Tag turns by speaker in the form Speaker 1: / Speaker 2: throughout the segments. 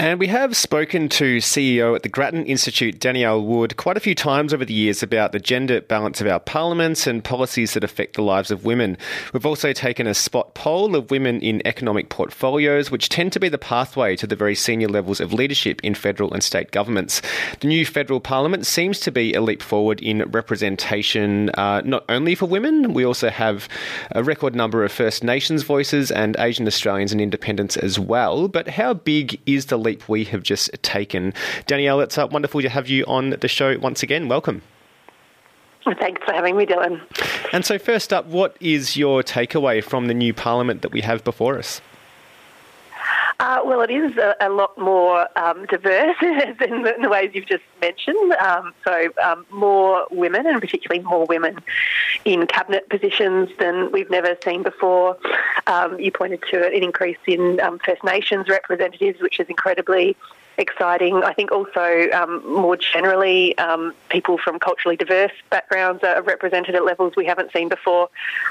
Speaker 1: And we have spoken to CEO at the Grattan Institute, Danielle Wood, quite a few times over the years about the gender balance of our parliaments and policies that affect the lives of women. We've also taken a spot poll of women in economic portfolios, which tend to be the pathway to the very senior levels of leadership in federal and state governments. The new federal parliament seems to be a leap forward in representation, uh, not only for women, we also have a record number of First Nations voices and Asian Australians and independents as well. But how big is the leap? Leap we have just taken. Danielle, it's uh, wonderful to have you on the show once again. Welcome.
Speaker 2: Thanks for having me, Dylan.
Speaker 1: And so, first up, what is your takeaway from the new parliament that we have before us?
Speaker 2: Uh, well, it is a, a lot more um, diverse in the, in the, ways you've just mentioned. Um, so, um, more women, and particularly more women in cabinet positions than we've never seen before. Um, you pointed to an increase in um, First Nations representatives, which is incredibly exciting. I think also um, more generally, um, people from culturally diverse backgrounds are represented at levels we haven't seen before.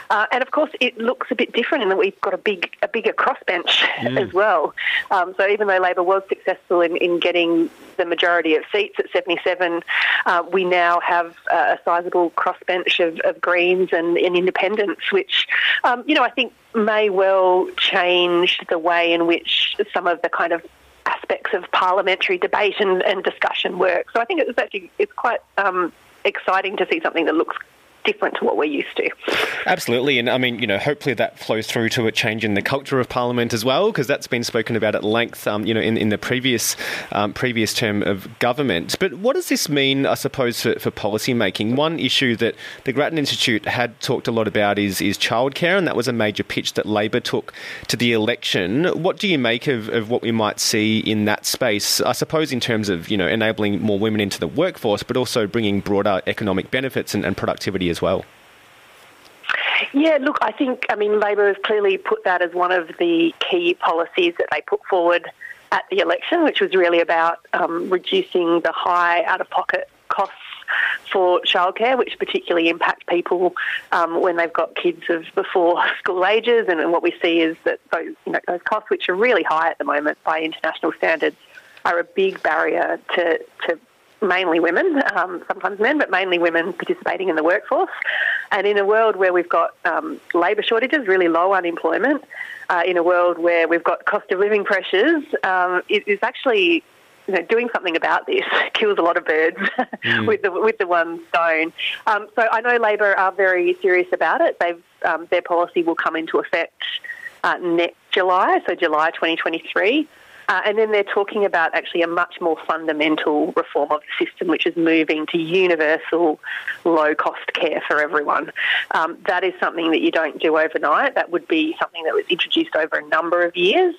Speaker 2: Uh, and of course, it looks a bit different in that we've got a big, a bigger crossbench mm. as well. Um, so even though Labor was successful in, in getting the majority of seats at 77, uh, we now have a sizable crossbench of, of Greens and, and independents, which, um, you know, I think may well change the way in which some of the kind of aspects of parliamentary debate and, and discussion work. So I think it's actually it's quite um, exciting to see something that looks different to what we're used to.
Speaker 1: Absolutely, and I mean, you know, hopefully that flows through to a change in the culture of Parliament as well, because that's been spoken about at length, um, you know, in, in the previous um, previous term of government. But what does this mean, I suppose, for, for policy making? One issue that the Grattan Institute had talked a lot about is is childcare, and that was a major pitch that Labor took to the election. What do you make of, of what we might see in that space? I suppose in terms of you know enabling more women into the workforce, but also bringing broader economic benefits and, and productivity as well?
Speaker 2: Yeah, look, I think, I mean, Labor has clearly put that as one of the key policies that they put forward at the election, which was really about um, reducing the high out of pocket costs for childcare, which particularly impact people um, when they've got kids of before school ages. And, and, what we see is that those, you know, those costs, which are really high at the moment by international standards, are a big barrier to, to mainly women, um, sometimes men, but mainly women participating in the workforce. And in a world where we've got um, labour shortages, really low unemployment, uh, in a world where we've got cost of living pressures, um, it is actually you know, doing something about this kills a lot of birds mm. with the with the one stone. Um, so I know Labor are very serious about it. They've um, their policy will come into effect uh, next July, so July 2023. Uh, and then they're talking about actually a much more fundamental reform of the system, which is moving to universal low cost care for everyone. Um, that is something that you don't do overnight. That would be something that was introduced over a number of years.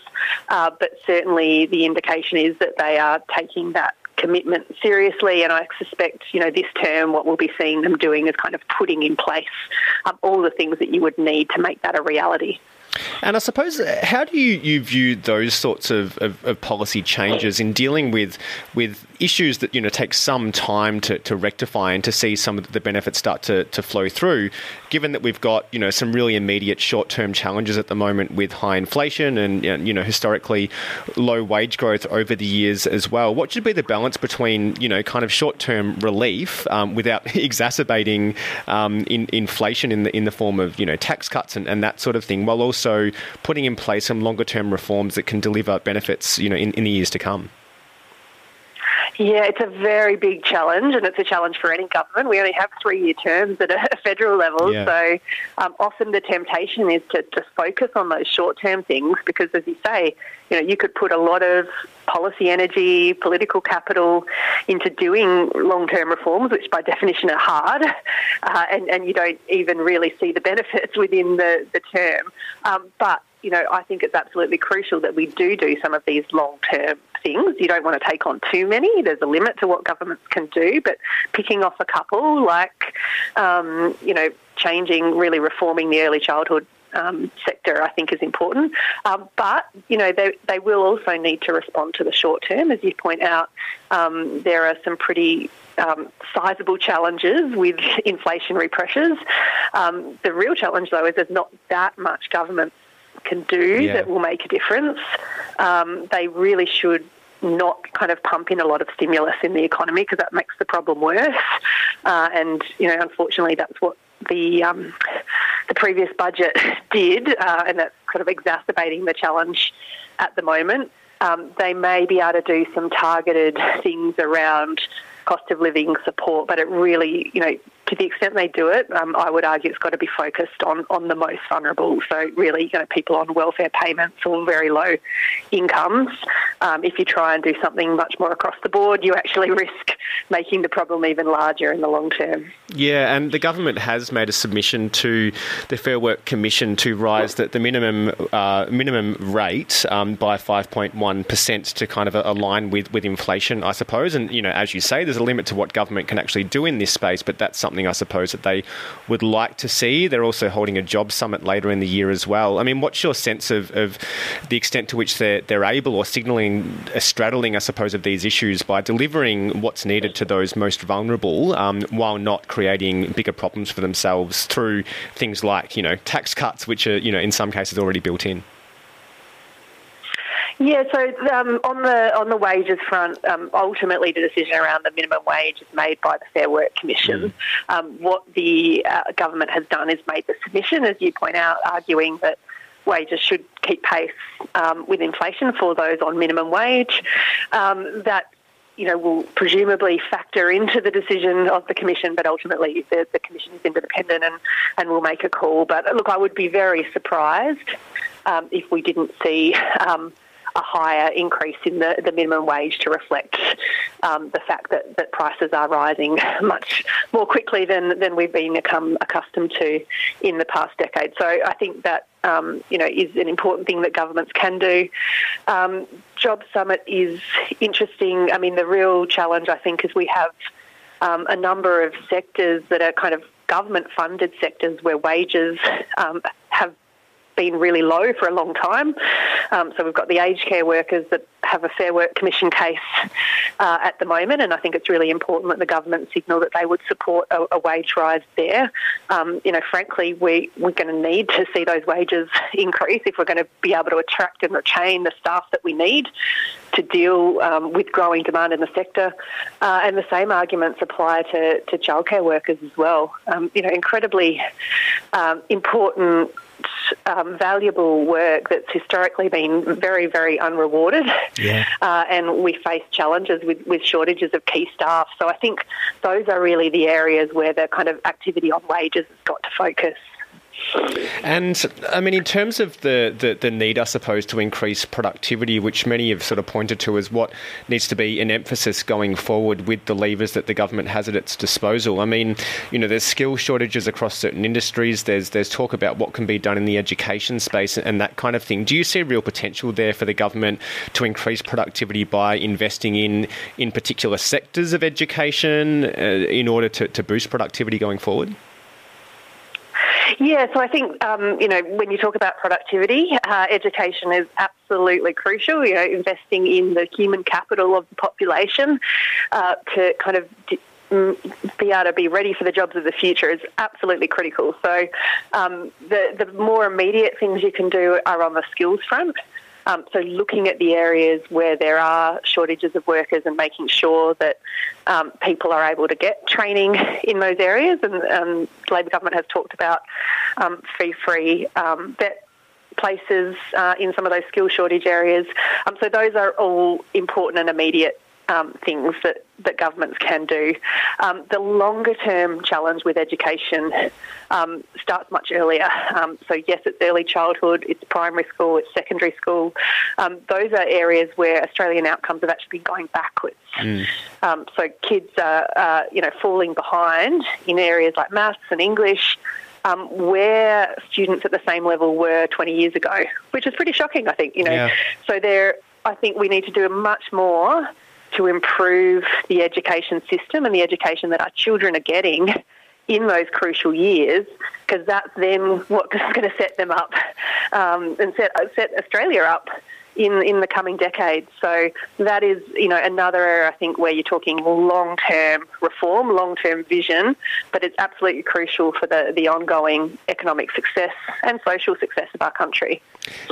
Speaker 2: Uh, but certainly the indication is that they are taking that commitment seriously, and I suspect, you know, this term, what we'll be seeing them doing is kind of putting in place um, all the things that you would need to make that a reality.
Speaker 1: And I suppose, uh, how do you, you view those sorts of, of, of, policy changes in dealing with with issues that you know take some time to, to rectify and to see some of the benefits start to, to flow through? Given that we've got you know some really immediate short term challenges at the moment with high inflation and you know historically low wage growth over the years as well, what should be the balance between you know kind of short term relief um, without exacerbating um, in, inflation in the in the form of you know tax cuts and, and that sort of thing, while also also putting in place some longer term reforms that can deliver benefits, you know, in, in the years to come?
Speaker 2: Yeah, it's a very big challenge, and it's a challenge for any government. We only have three-year terms at a federal level, yeah. so um, often the temptation is to, to focus on those short-term things because, as you say, you know, you could put a lot of policy energy, political capital into doing long-term reforms, which by definition are hard, uh, and, and you don't even really see the benefits within the, the term. Um, but you know, I think it's absolutely crucial that we do do some of these long-term things. You don't want to take on too many. There's a limit to what governments can do, but picking off a couple, like, um, you know, changing, really reforming the early childhood um, sector, I think, is important. Um, but you know, they they will also need to respond to the short term, as you point out. Um, there are some pretty um, sizable challenges with inflationary pressures. Um, the real challenge, though, is there's not that much government can do yeah. that will make a difference. Um, they really should not kind of pump in a lot of stimulus in the economy because that makes the problem worse. Uh, and you know, unfortunately, that's what the um, the previous budget did, uh, and that's kind of exacerbating the challenge at the moment. Um, they may be able to do some targeted things around cost of living support, but it really, you know, to the extent they do it, um, I would argue it's got to be focused on, on the most vulnerable. So really, you know, people on welfare payments or very low incomes. Um, if you try and do something much more across the board, you actually risk making the problem even larger in the long term.
Speaker 1: Yeah, and the government has made a submission to the Fair Work Commission to rise the, the minimum uh, minimum rate um, by 5.1% to kind of align with, with inflation, I suppose. And, you know, as you say, there's a limit to what government can actually do in this space, but that's something something I suppose that they would like to see. They're also holding a job summit later in the year as well. I mean, what's your sense of, of the extent to which they're, they're able or signalling, a straddling, I suppose, of these issues by delivering what's needed to those most vulnerable um, while not creating bigger problems for themselves through things like, you know, tax cuts, which are, you know, in some cases already built in?
Speaker 2: Yeah, so um, on the on the wages front, um, ultimately the decision around the minimum wage is made by the Fair Work Commission. Mm. Um, what the uh, government has done is made the submission, as you point out, arguing that wages should keep pace um, with inflation for those on minimum wage. Um, that you know, will presumably factor into the decision of the Commission, but ultimately the, the Commission is independent and, and will make a call. But look, I would be very surprised um, if we didn't see um, a higher increase in the, the minimum wage to reflect um, the fact that, that prices are rising much more quickly than, than we've been become accustomed to in the past decade. So I think that um, you know is an important thing that governments can do. Um, Job Summit is interesting. I mean, the real challenge I think is we have um, a number of sectors that are kind of government funded sectors where wages um, been really low for a long time. Um, so we've got the aged care workers that have a Fair Work Commission case uh, at the moment, and I think it's really important that the government signal that they would support a, a wage rise there. Um, you know, frankly, we, we're going to need to see those wages increase if we're going to be able to attract and retain the staff that we need to deal um, with growing demand in the sector. Uh, and the same arguments apply to, to childcare workers as well. Um, you know, incredibly um, important um, valuable work that's historically been very, very unrewarded. Yeah. Uh, and we face challenges with, with shortages of key staff. So I think those are really the areas where the kind of activity on wages has got to focus.
Speaker 1: And I mean, in terms of the, the, the, need, I suppose, to increase productivity, which many have sort of pointed to as what needs to be an emphasis going forward with the levers that the government has at its disposal. I mean, you know, there's skill shortages across certain industries. There's there's talk about what can be done in the education space and that kind of thing. Do you see real potential there for the government to increase productivity by investing in in particular sectors of education uh, in order to, to boost productivity going forward?
Speaker 2: Yeah, so I think um, you know when you talk about productivity, uh, education is absolutely crucial. You know, investing in the human capital of the population uh, to kind of mm, be able to be ready for the jobs of the future is absolutely critical. So, um, the the more immediate things you can do are on the skills front. Um, so looking at the areas where there are shortages of workers and making sure that um, people are able to get training in those areas. And um, the Labor government has talked about um, fee-free um, vet places uh, in some of those skill shortage areas. Um, so those are all important and immediate um, things that, that governments can do. Um, the longer term challenge with education um, starts much earlier. Um, so, yes, it's early childhood, it's primary school, it's secondary school. Um, those are areas where Australian outcomes have actually been going backwards. Mm. Um, so, kids are, uh, you know, falling behind in areas like maths and English. Um, where students at the same level were 20 years ago, which is pretty shocking, I think. You know, yeah. so there, I think we need to do much more to improve the education system and the education that our children are getting in those crucial years because that's then what's going to set them up um, and set, set Australia up in in the coming decades. So that is, you know, another area I think where you're talking long term reform, long term vision, but it's absolutely crucial for the, the ongoing economic success and social success of our country.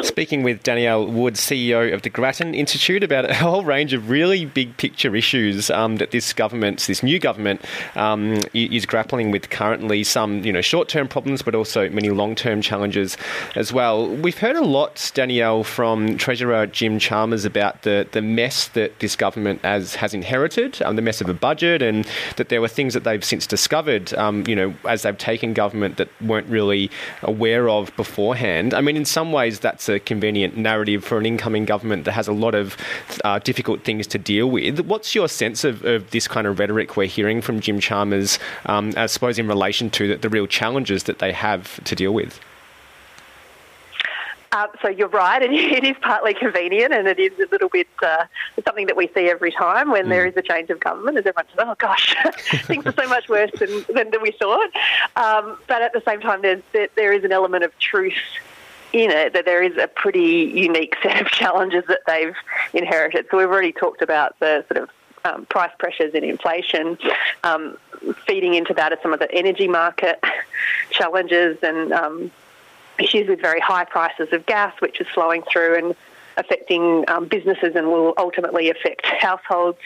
Speaker 1: Speaking with Danielle Wood, CEO of the Grattan Institute, about a whole range of really big picture issues um, that this government, this new government, um, is grappling with currently. Some, you know, short-term problems, but also many long-term challenges as well. We've heard a lot, Danielle, from Treasurer Jim Chalmers about the the mess that this government has has inherited, um, the mess of a budget, and that there were things that they've since discovered, um, you know, as they've taken government that weren't really aware of beforehand. I mean, in some ways that's a convenient narrative for an incoming government that has a lot of uh, difficult things to deal with. What's your sense of, of, this kind of rhetoric we're hearing from Jim Chalmers, um, I suppose, in relation to the, the real challenges that they have to deal with?
Speaker 2: Uh, so you're right, and it is partly convenient, and it is a little bit uh, something that we see every time when mm. there is a change of government. As everyone says, "Oh gosh, things are so much worse than, than, than we thought." Um, but at the same time, there's, there, there is an element of truth in it that there is a pretty unique set of challenges that they've inherited. So we've already talked about the sort of um, price pressures and inflation. Um, feeding into that are some of the energy market challenges and um, issues with very high prices of gas, which is flowing through and affecting um, businesses and will ultimately affect households.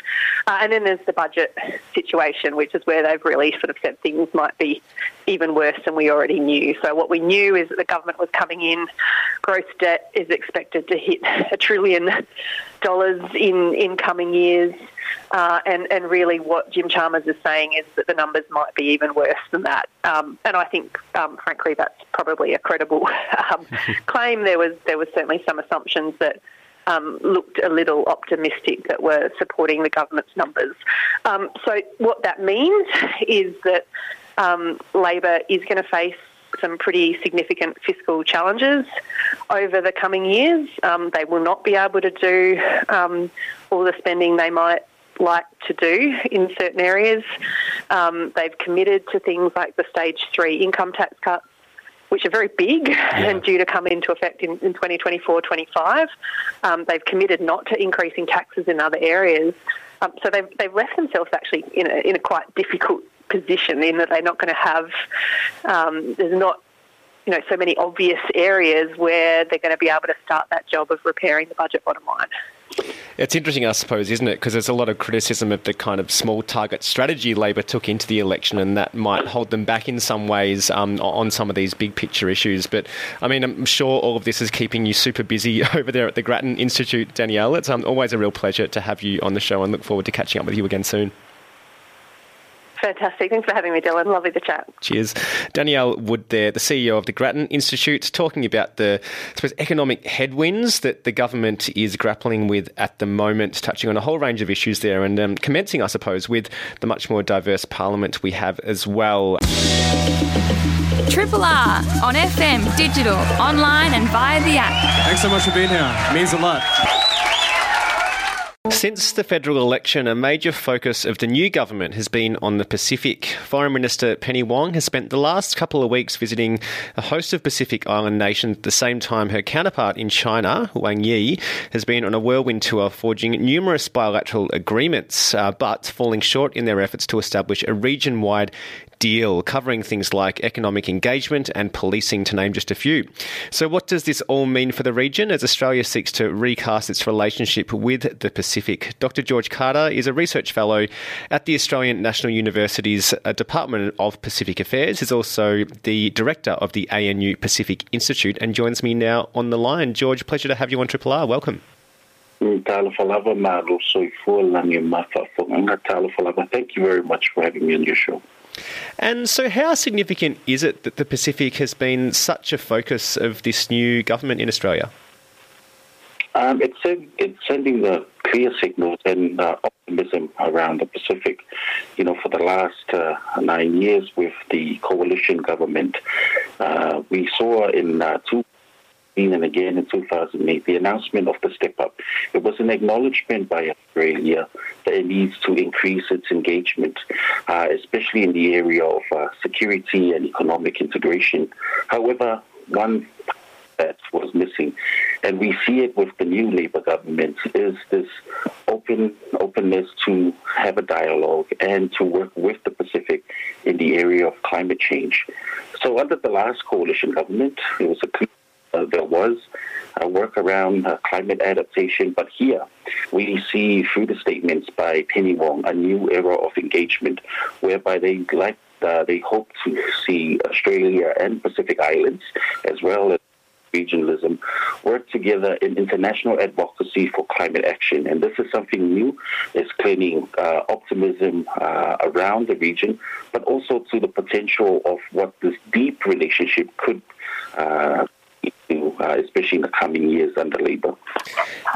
Speaker 2: Uh, and then there's the budget situation, which is where they've really sort of said things might be even worse than we already knew. So what we knew is that the government was coming in, gross debt is expected to hit a trillion dollars in, in coming years. Uh, and, and really, what Jim Chalmers is saying is that the numbers might be even worse than that. Um, and I think, um, frankly, that's probably a credible um, claim. There was there was certainly some assumptions that um, looked a little optimistic that were supporting the government's numbers. Um, so what that means is that um, Labor is going to face some pretty significant fiscal challenges over the coming years. Um, they will not be able to do um, all the spending they might like to do in certain areas. Um, they've committed to things like the stage three income tax cuts, which are very big yeah. and due to come into effect in, in 2024 25. Um, they've committed not to increasing taxes in other areas. Um, so they've, they've left themselves actually in a, in a quite difficult position in that they're not going to have, um, there's not you know, so many obvious areas where they're going to be able to start that job of repairing the budget bottom line.
Speaker 1: It's interesting, I suppose, isn't it? Because there's a lot of criticism of the kind of small target strategy Labor took into the election, and that might hold them back in some ways um, on some of these big picture issues. But I mean, I'm sure all of this is keeping you super busy over there at the Grattan Institute, Danielle. It's um, always a real pleasure to have you on the show and look forward to catching up with you again soon.
Speaker 2: Fantastic. Thanks for having me, Dylan. Lovely to chat.
Speaker 1: Cheers. Danielle Wood there, the CEO of the Grattan Institute, talking about the I suppose, economic headwinds that the government is grappling with at the moment, touching on a whole range of issues there and um, commencing, I suppose, with the much more diverse parliament we have as well.
Speaker 3: Triple R on FM, digital, online, and via the app.
Speaker 4: Thanks so much for being here. It means a lot.
Speaker 1: Since the federal election, a major focus of the new government has been on the Pacific. Foreign Minister Penny Wong has spent the last couple of weeks visiting a host of Pacific Island nations at the same time her counterpart in China, Wang Yi, has been on a whirlwind tour forging numerous bilateral agreements, uh, but falling short in their efforts to establish a region wide deal covering things like economic engagement and policing, to name just a few. So, what does this all mean for the region as Australia seeks to recast its relationship with the Pacific? Dr. George Carter is a research fellow at the Australian National University's uh, Department of Pacific Affairs. He's also the director of the ANU Pacific Institute and joins me now on the line. George, pleasure to have you on Triple R. Welcome.
Speaker 5: Thank you very much for having me on your show.
Speaker 1: And so, how significant is it that the Pacific has been such a focus of this new government in Australia?
Speaker 5: Um, it's, it's, sending the clear signals and uh, optimism around the Pacific. You know, for the last uh, nine years with the coalition government, uh, we saw in uh, two and again in 2008, the announcement of the step up. It was an acknowledgement by Australia that it needs to increase its engagement, uh, especially in the area of uh, security and economic integration. However, one that was missing, and we see it with the new Labor government, is this open openness to have a dialogue and to work with the Pacific in the area of climate change. So under the last coalition government, it was a clear uh, there was a work around uh, climate adaptation, but here we see through the statements by Penny Wong a new era of engagement, whereby they like uh, they hope to see Australia and Pacific Islands, as well as regionalism, work together in international advocacy for climate action. And this is something new. It's claiming uh, optimism uh, around the region, but also to the potential of what this deep relationship could uh, uh, especially in the coming years under Labor.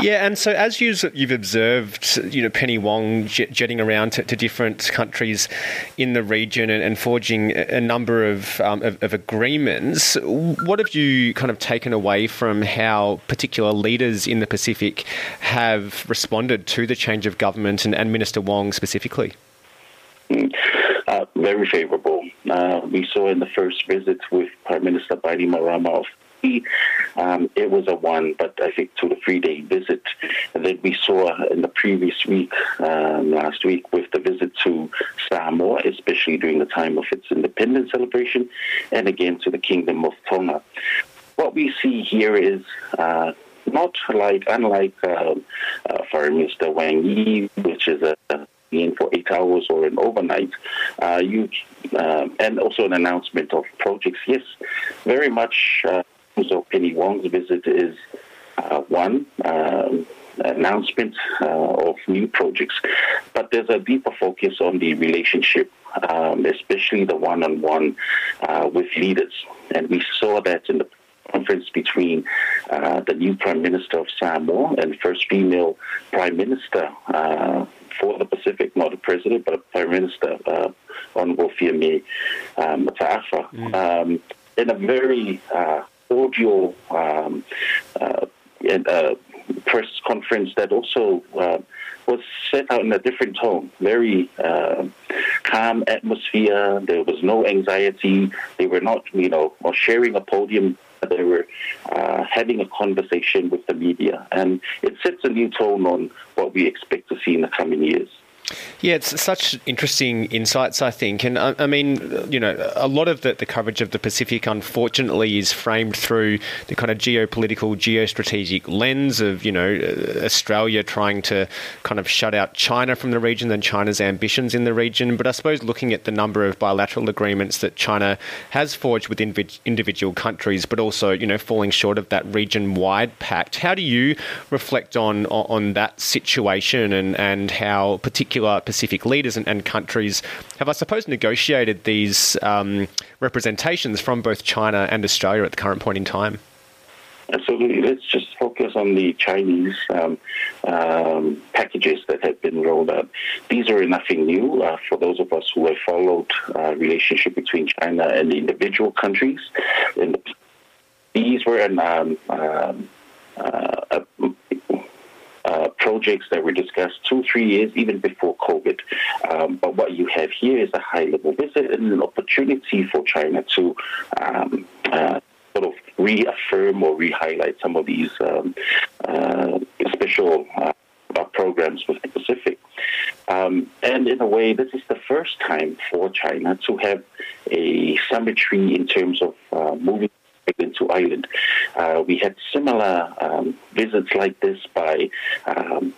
Speaker 1: Yeah, and so as you've observed, you know, Penny Wong jetting around to, to different countries in the region and, and forging a number of, um, of, of, agreements, what have you kind of taken away from how particular leaders in the Pacific have responded to the change of government and, and Minister Wong specifically?
Speaker 5: Mm. Uh, very favourable. Uh, we saw in the first visit with Prime Minister Bainimarama of um, it was a one, but I think two to three day visit. that we saw in the previous week, um, last week, with the visit to Samoa, especially during the time of its independence celebration, and again to the Kingdom of Tonga. What we see here is uh, not like, unlike uh, uh, Foreign Minister Wang Yi, which is a in for eight hours or an overnight, uh, you uh, and also an announcement of projects. Yes, very much uh, so Penny Wong's visit is uh, one um, announcement uh, of new projects, but there's a deeper focus on the relationship, um, especially the one-on-one uh, with leaders, and we saw that in the conference between uh, the new Prime Minister of Samoa and first female Prime Minister uh, for the Pacific, not a president, but a Prime Minister, uh, Honorable Fiame um, Mataafa, mm. um, in a very uh, audio um, uh, uh, press conference that also uh, was set out in a different tone, very uh, calm atmosphere. There was no anxiety. They were not, you know, sharing a podium. They were uh, having a conversation with the media, and it sets a new tone on what we expect to see in the coming years.
Speaker 1: Yeah, it's such interesting insights, I think. And I, I mean, you know, a lot of the, the, coverage of the Pacific, unfortunately, is framed through the kind of geopolitical, geostrategic lens of, you know, uh, Australia trying to kind of shut out China from the region and China's ambitions in the region. But I suppose looking at the number of bilateral agreements that China has forged with individual countries, but also, you know, falling short of that region wide pact, how do you reflect on, on that situation and, and how particular particular Pacific leaders and, and countries have, I suppose, negotiated these um, representations from both China and Australia at the current point in time?
Speaker 5: Absolutely. Let's just focus on the Chinese um, um, packages that have been rolled out. These are nothing new uh, for those of us who have followed uh, relationship between China and the individual countries. The, these were an, um, um uh, uh, projects that were discussed two, three years even before COVID. Um, but what you have here is a high level visit and an opportunity for China to um, uh, sort of reaffirm or re-highlight some of these um, uh, special uh, programs with the Pacific. Um, and in a way, this is the first time for China to have a symmetry in terms of uh, moving into Island. Uh, we had similar um, visits like this by um,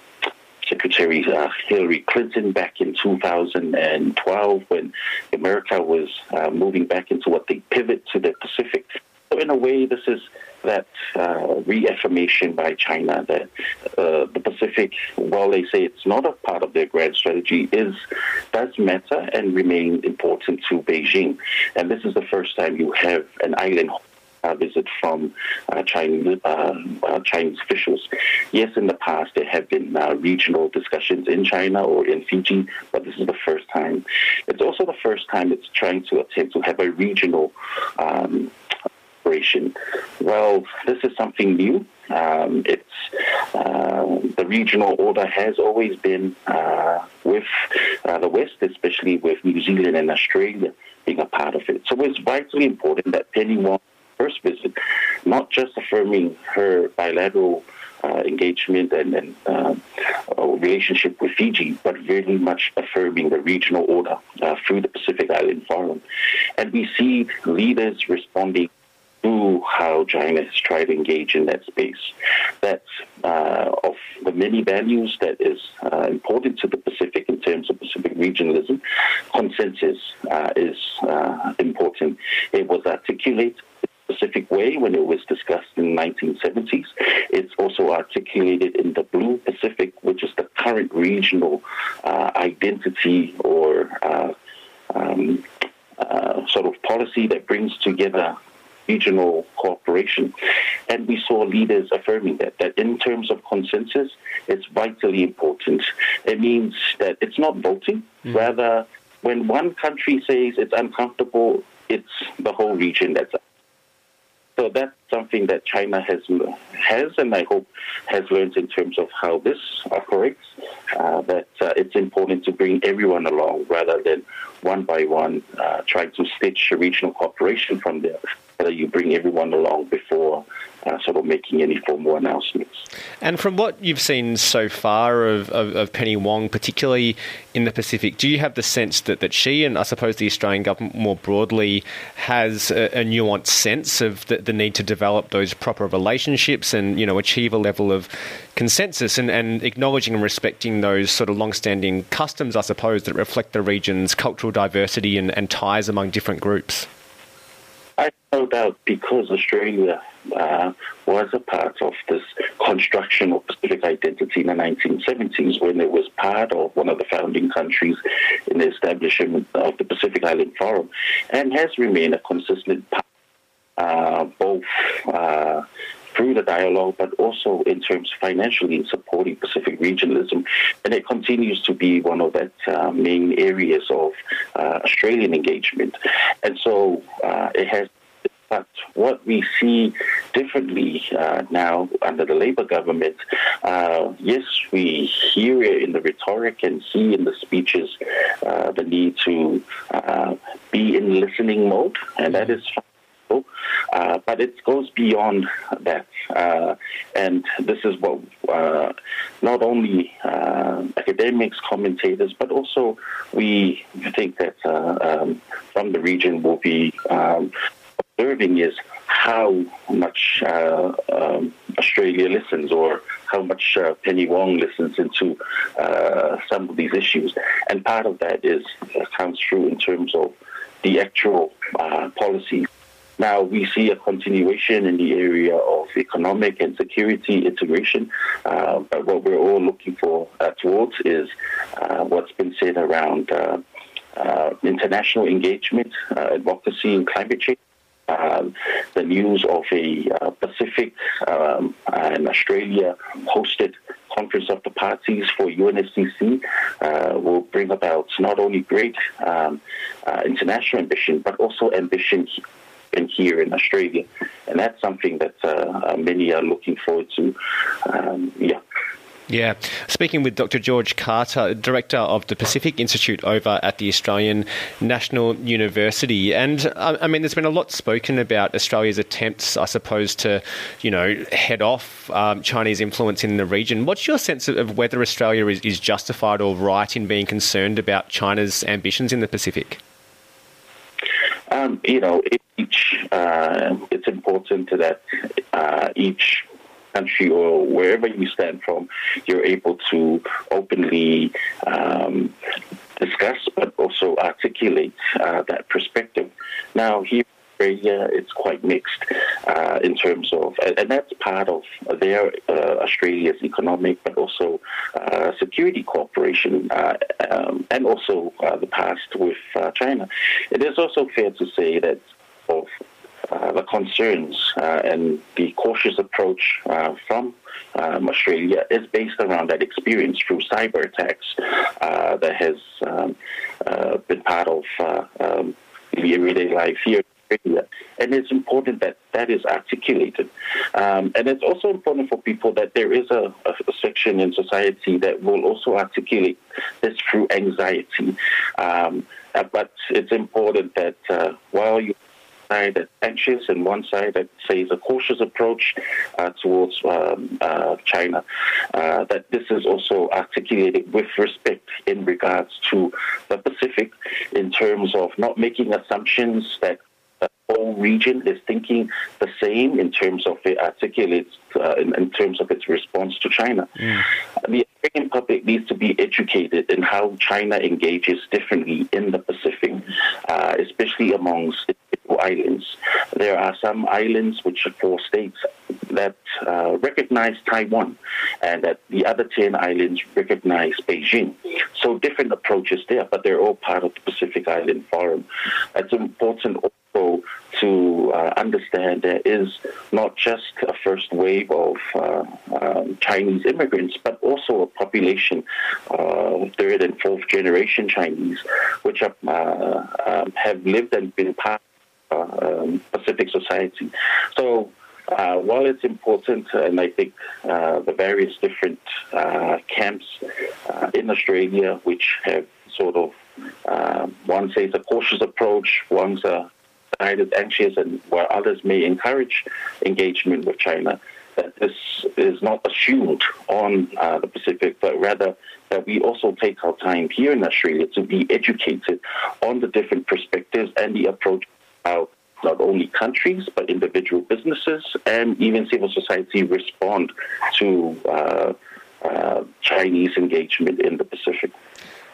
Speaker 5: Secretary uh, Hillary Clinton back in 2012 when America was uh, moving back into what they pivot to the Pacific. So in a way, this is that uh, reaffirmation by China that uh, the Pacific, while they say it's not a part of their grand strategy, is does matter and remain important to Beijing. And this is the first time you have an island visit from uh, Chinese, uh, uh, Chinese officials. Yes, in the past there have been uh, regional discussions in China or in Fiji, but this is the first time. It's also the first time it's trying to attempt to have a regional um. Well, this is something new. Um, it's uh, the regional order has always been uh, with uh, the West, especially with New Zealand and Australia being a part of it. So it's vitally important that Penny Wong first visit, not just affirming her bilateral uh, engagement and, and uh, relationship with Fiji, but very much affirming the regional order uh, through the Pacific Island Forum. And we see leaders responding to how China has tried to engage in that space. That uh, of the many values that is uh, important to the Pacific in terms of Pacific regionalism, consensus uh, is important. It was articulated specific way when it was discussed in the 1970s. It's also articulated in the Blue Pacific, which is the current regional uh, identity or uh, um, uh, sort of policy that brings together regional cooperation. And we saw leaders affirming that, that in terms of consensus, it's vitally important. It means that it's not voting, mm. rather, when one country says it's uncomfortable, it's the whole region that's so that's something that China has has, and I hope has learned in terms of how this operates. Uh, that uh, it's important to bring everyone along rather than one by one uh, trying to stitch a regional cooperation from there. Whether you bring everyone along before uh, sort of making any formal announcements.
Speaker 1: And from what you've seen so far of, of, of, Penny Wong, particularly in the Pacific, do you have the sense that, that she and I suppose the Australian government more broadly has a, a nuanced sense of the, the, need to develop those proper relationships and you know achieve a level of consensus and, and acknowledging and respecting those sort of long-standing customs, I suppose, that reflect the region's cultural diversity and, and ties among different groups?
Speaker 5: I no doubt because Australia uh, was a part of this construction of Pacific identity in the 1970s when it was part of one of the founding countries in the establishment of the Pacific Island Forum and has remained a consistent part, uh, both uh, through the dialogue, but also in terms financially in supporting Pacific regionalism. And it continues to be one of that uh, main areas of uh, Australian engagement. And so uh, it has but what we see differently uh, now under the Labor government, uh, yes, we hear in the rhetoric and see in the speeches uh, the need to uh, be in listening mode, and that is. Uh, but it goes beyond that. Uh, and this is what uh, not only uh, academics, commentators, but also we think that uh, um, from the region will be um, observing is how much uh, um, Australia listens or how much uh, Penny Wong listens into uh, some of these issues. And part of that is uh, comes through in terms of the actual uh, policy. Now we see a continuation in the area of economic and security integration, uh, but what we're all looking for towards is what's been said around international engagement, advocacy, and climate change um, the news of a uh, Pacific um, and Australia hosted Conference of the Parties for UNFCCC uh, will bring about not only great um, uh, international ambition, but also ambition in here in Australia. And that's something that uh, uh, many are looking forward to. Um, yeah.
Speaker 1: Yeah. Speaking with Dr. George Carter, Director of the Pacific Institute over at the Australian National University. And uh, I mean, there's been a lot spoken about Australia's attempts, I suppose, to, you know, head off um, Chinese influence in the region. What's your sense of, whether Australia is, is justified or right in being concerned about China's ambitions in the Pacific?
Speaker 5: Um, you know, each uh, it's important that uh, each country or wherever you stand from, you're able to openly um, discuss but also articulate uh, that perspective. Now, here Australia, it's quite mixed uh, in terms of, and that's part of their uh, Australia's economic, but also uh, security cooperation, uh, um, and also uh, the past with uh, China. It is also fair to say that of the concerns uh, and the cautious approach uh, from um, Australia is based around that experience through cyber attacks that has um, been part of um, the everyday life here. And it's important that that is articulated. Um, and it's also important for people that there is a, a, section in society that will also articulate this through anxiety. Um, uh, but it's important that uh, while you side that's anxious and one side that says a cautious approach uh, towards um, uh, China, uh, that this is also articulated with respect in regards to the Pacific in terms of not making assumptions that the whole region is thinking the same in terms of it articulates uh, in, in, terms of its response to China. Mm. The American public needs to be educated in how China engages differently in the Pacific, uh, especially amongst islands. There are some islands which are four states that uh, recognize Taiwan, and that the other 10 islands recognize Beijing. So different approaches there, but they're all part of the Pacific Island Forum. It's important also to uh, understand there is not just a first wave of uh, um, Chinese immigrants, but also a population of third and fourth generation Chinese, which are, uh, um, have lived and been part um, Pacific society. So uh, while it's important, and I think uh, the various different uh, camps uh, in Australia, which have sort of uh, one says a cautious approach, one's a decided anxious, and where others may encourage engagement with China, that this is not assumed on uh, the Pacific, but rather that we also take our time here in Australia to be educated on the different perspectives and the approach how not only countries but individual businesses and even civil society respond to uh, uh, Chinese engagement in the Pacific.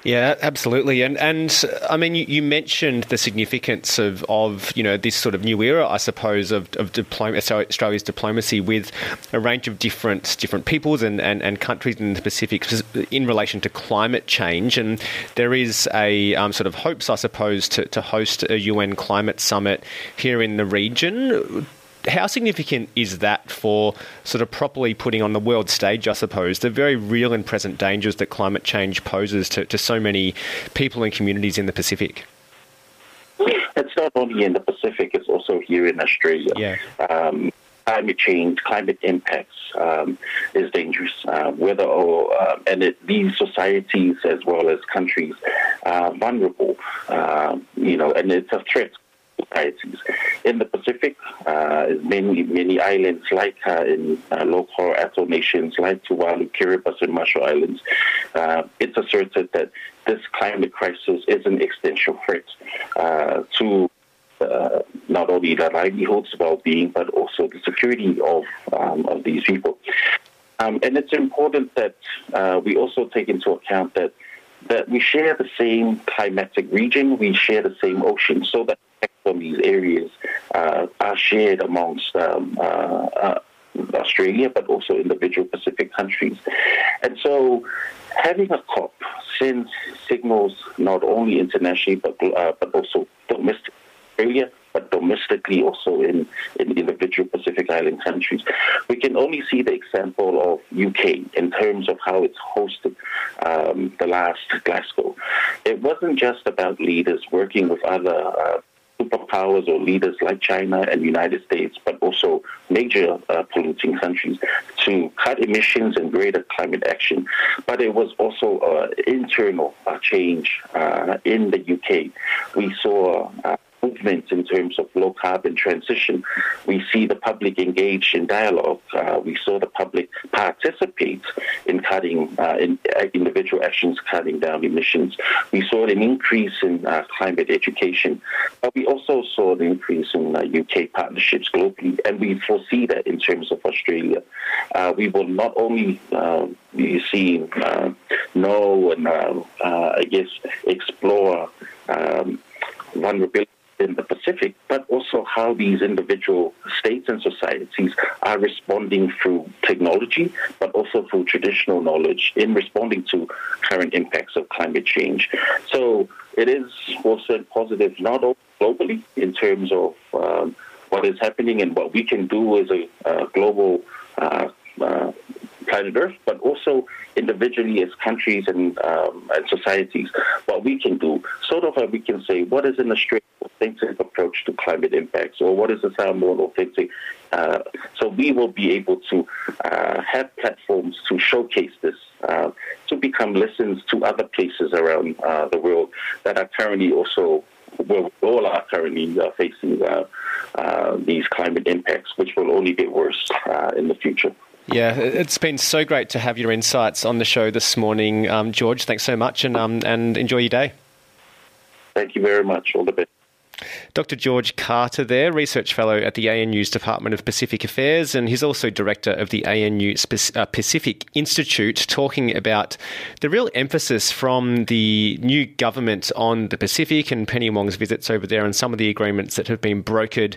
Speaker 1: Yeah, absolutely. And and I mean, you, you, mentioned the significance of, of you know this sort of new era, I suppose, of of Australia's diplomacy with a range of different different peoples and, and, and countries in the Pacific in relation to climate change. And there is a um, sort of hopes, I suppose, to, to host a UN climate summit here in the region how significant is that for sort of properly putting on the world stage, I suppose, the very real and present dangers that climate change poses to, to so many people and communities in the Pacific?
Speaker 5: It's not only in the Pacific, it's also here in Australia.
Speaker 1: Yeah.
Speaker 5: Um, climate change, climate impacts um, is dangerous. Uh, whether or uh, and it, these societies as well as countries are vulnerable, uh, you know, and it's a threat societies. In the Pacific, uh, many many islands like uh, in uh, local atoll nations like Tuvalu, Kiribati, and Marshall Islands, uh, it's asserted that this climate crisis is an existential threat uh, to uh, not only their livelihoods, well-being, but also the security of um, of these people. Um, and it's important that uh, we also take into account that that we share the same climatic region, we share the same ocean, so that from these areas uh, are shared amongst um, uh, uh, Australia, but also individual Pacific countries. And so having a COP sends signals not only internationally, but, uh, but also domestically. Australia, but domestically also in, in individual Pacific Island countries. We can only see the example of UK in terms of how it's hosted um, the last Glasgow. It wasn't just about leaders working with other uh, superpowers or leaders like China and the United States, but also major uh, polluting countries to cut emissions and greater climate action. But it was also uh, internal uh, change uh, in the UK. We saw uh, movements in terms of low carbon transition. We see the public engaged in dialogue. Uh, we saw the public participate in cutting uh, in uh, individual actions, cutting down emissions. We saw an increase in uh, climate education, but we also saw an increase in UK uh, partnerships globally, and we foresee that in terms of Australia. Uh, we will not only be seeing, know and I guess explore um, vulnerability in the Pacific, but also how these individual states and societies are responding through technology, but also through traditional knowledge in responding to current impacts of climate change. So it is also positive, not only globally in terms of um, what is happening and what we can do as a uh, global uh, uh, planet Earth, but also individually as countries and, um, and societies, what we can do. Sort of, we can say, what is an Australia authentic approach to climate impacts, or what is a sound more authentic? Uh, so we will be able to uh, have platforms to showcase this, uh, to become lessons to other places around uh, the world that are currently also, well, all are currently uh, facing uh, these climate impacts, which will only get worse in the future.
Speaker 1: Yeah, it's been so great to have your insights on the show this morning, um, George. Thanks so much, and um, and enjoy your day.
Speaker 5: Thank you very much. All the best.
Speaker 1: Dr. George Carter, there, Research Fellow at the ANU's Department of Pacific Affairs, and he's also Director of the ANU uh, Pacific Institute, talking about the real emphasis from the new government on the Pacific and Penny Wong's visits over there and some of the agreements that have been brokered.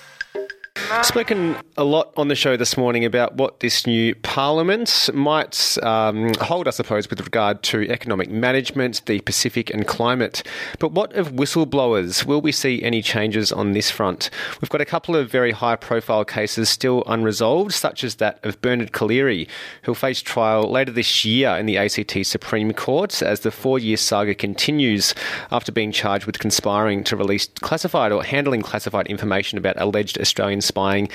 Speaker 1: Spoken a lot on the show this morning about what this new parliament might um, hold, I suppose, with regard to economic management, the Pacific, and climate. But what of whistleblowers? Will we see any changes on this front? We've got a couple of very high profile cases still unresolved, such as that of Bernard Collaery, who'll face trial later this year in the ACT Supreme Court as the four year saga continues after being charged with conspiring to release classified or handling classified information about alleged Australian spying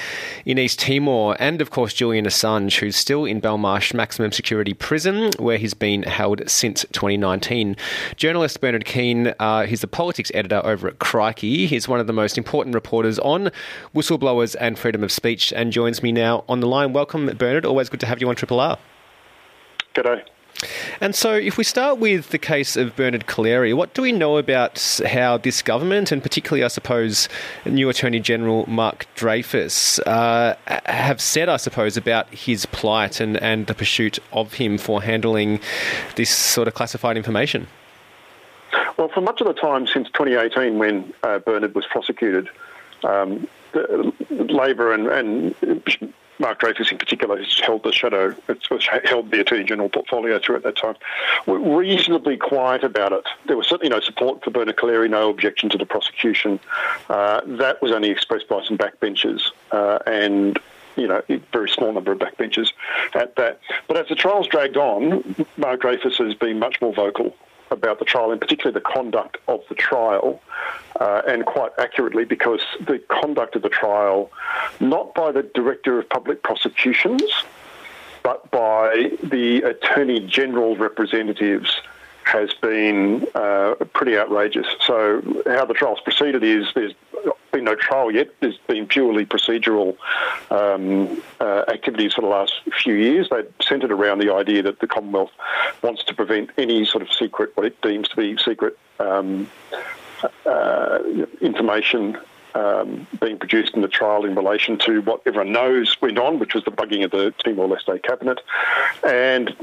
Speaker 1: in East Timor, and of course Julian Assange, who's still in Belmarsh Maximum Security Prison, where he's been held since 2019. Journalist Bernard Keane, uh, he's the politics editor over at Crikey. He's one of the most important reporters on whistleblowers and freedom of speech, and joins me now on the line. Welcome, Bernard. Always good to have you on Triple R.
Speaker 6: G'day.
Speaker 1: And so, if we start with the case of Bernard Collaery, what do we know about how this government, and particularly, I suppose, new Attorney General Mark Dreyfus, uh, have said, I suppose, about his plight and, and the pursuit of him for handling this sort of classified information?
Speaker 6: Well, for much of the time since 2018, when uh, Bernard was prosecuted, um, Labor and, and Mark Dreyfus in particular has held the shadow, held the Attorney General portfolio through at that time, were reasonably quiet about it. There was certainly no support for Bernard Collaery, no objection to the prosecution. Uh, that was only expressed by some backbenchers uh, and you know, a very small number of backbenchers at that. But as the trials dragged on, Mark Dreyfus has been much more vocal about the trial, and particularly the conduct of the trial, uh, and quite accurately because the conduct of the trial, not by the Director of Public Prosecutions, but by the Attorney General representatives has been uh, pretty outrageous. So, how the trial's proceeded is there's been no trial yet. There's been purely procedural um, uh, activities for the last few years. They've centred around the idea that the Commonwealth wants to prevent any sort of secret, what it deems to be secret um, uh, information um, being produced in the trial in relation to what everyone knows went on, which was the bugging of the Timor-Leste cabinet, and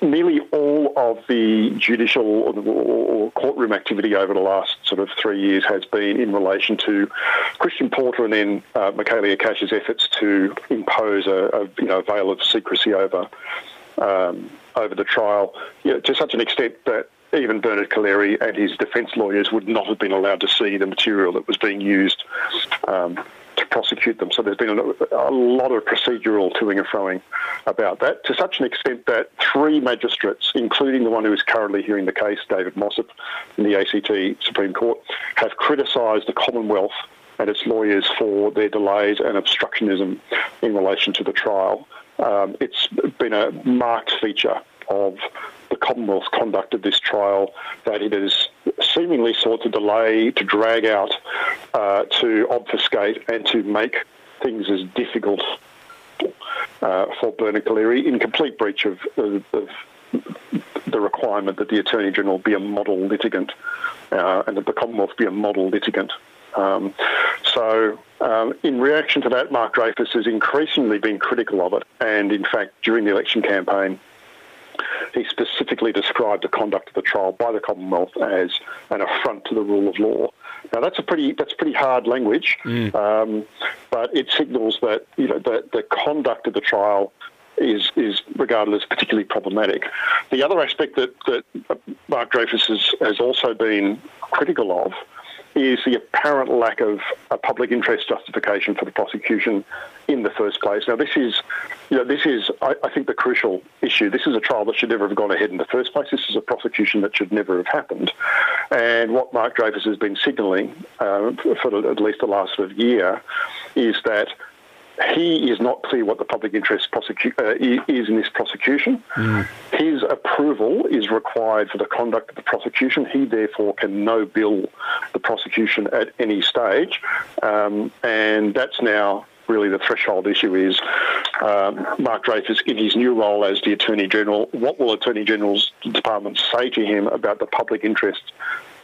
Speaker 6: nearly all of the judicial or, courtroom activity over the last sort of three years has been in relation to Christian Porter and then uh, Michaelia Cash's efforts to impose a, a, you know veil of secrecy over um, over the trial. You know, to such an extent that even Bernard Collaery and his defence lawyers would not have been allowed to see the material that was being used um, to prosecute them. So there's been a, a, lot of procedural toing and froing about that, to such an extent that three magistrates, including the one who is currently hearing the case, David Mossop, in the ACT Supreme Court, have criticised the Commonwealth and its lawyers for their delays and obstructionism in relation to the trial. Um, it's been a marked feature of the Commonwealth's conduct of this trial that it has seemingly sought to delay, to drag out, uh, to obfuscate, and to make things as difficult uh, for Bernard Collaery in complete breach of, of, of, the requirement that the Attorney General be a model litigant uh, and that the Commonwealth be a model litigant. Um, so, um, in reaction to that, Mark Dreyfus has increasingly been critical of it, and in fact, during the election campaign, he specifically described the conduct of the trial by the Commonwealth as an affront to the rule of law. Now that's a pretty that's pretty hard language, mm. um, but it signals that you know the, the conduct of the trial is is regarded as particularly problematic. The other aspect that, that Mark Dreyfus has, has also been critical of is the apparent lack of a public interest justification for the prosecution in the first place. Now, this is, you know, this is, I, I, think, the crucial issue. This is a trial that should never have gone ahead in the first place. This is a prosecution that should never have happened. And what Mark Dreyfus has been signalling uh, for at least the last sort of year is that he is not clear what the public interest prosecu- uh, is in this prosecution. Mm. His approval is required for the conduct of the prosecution. He therefore can no bill the prosecution at any stage, um, and that's now really the threshold issue is um, Mark Dreyfus in his new role as the Attorney General. What will Attorney General's department say to him about the public interest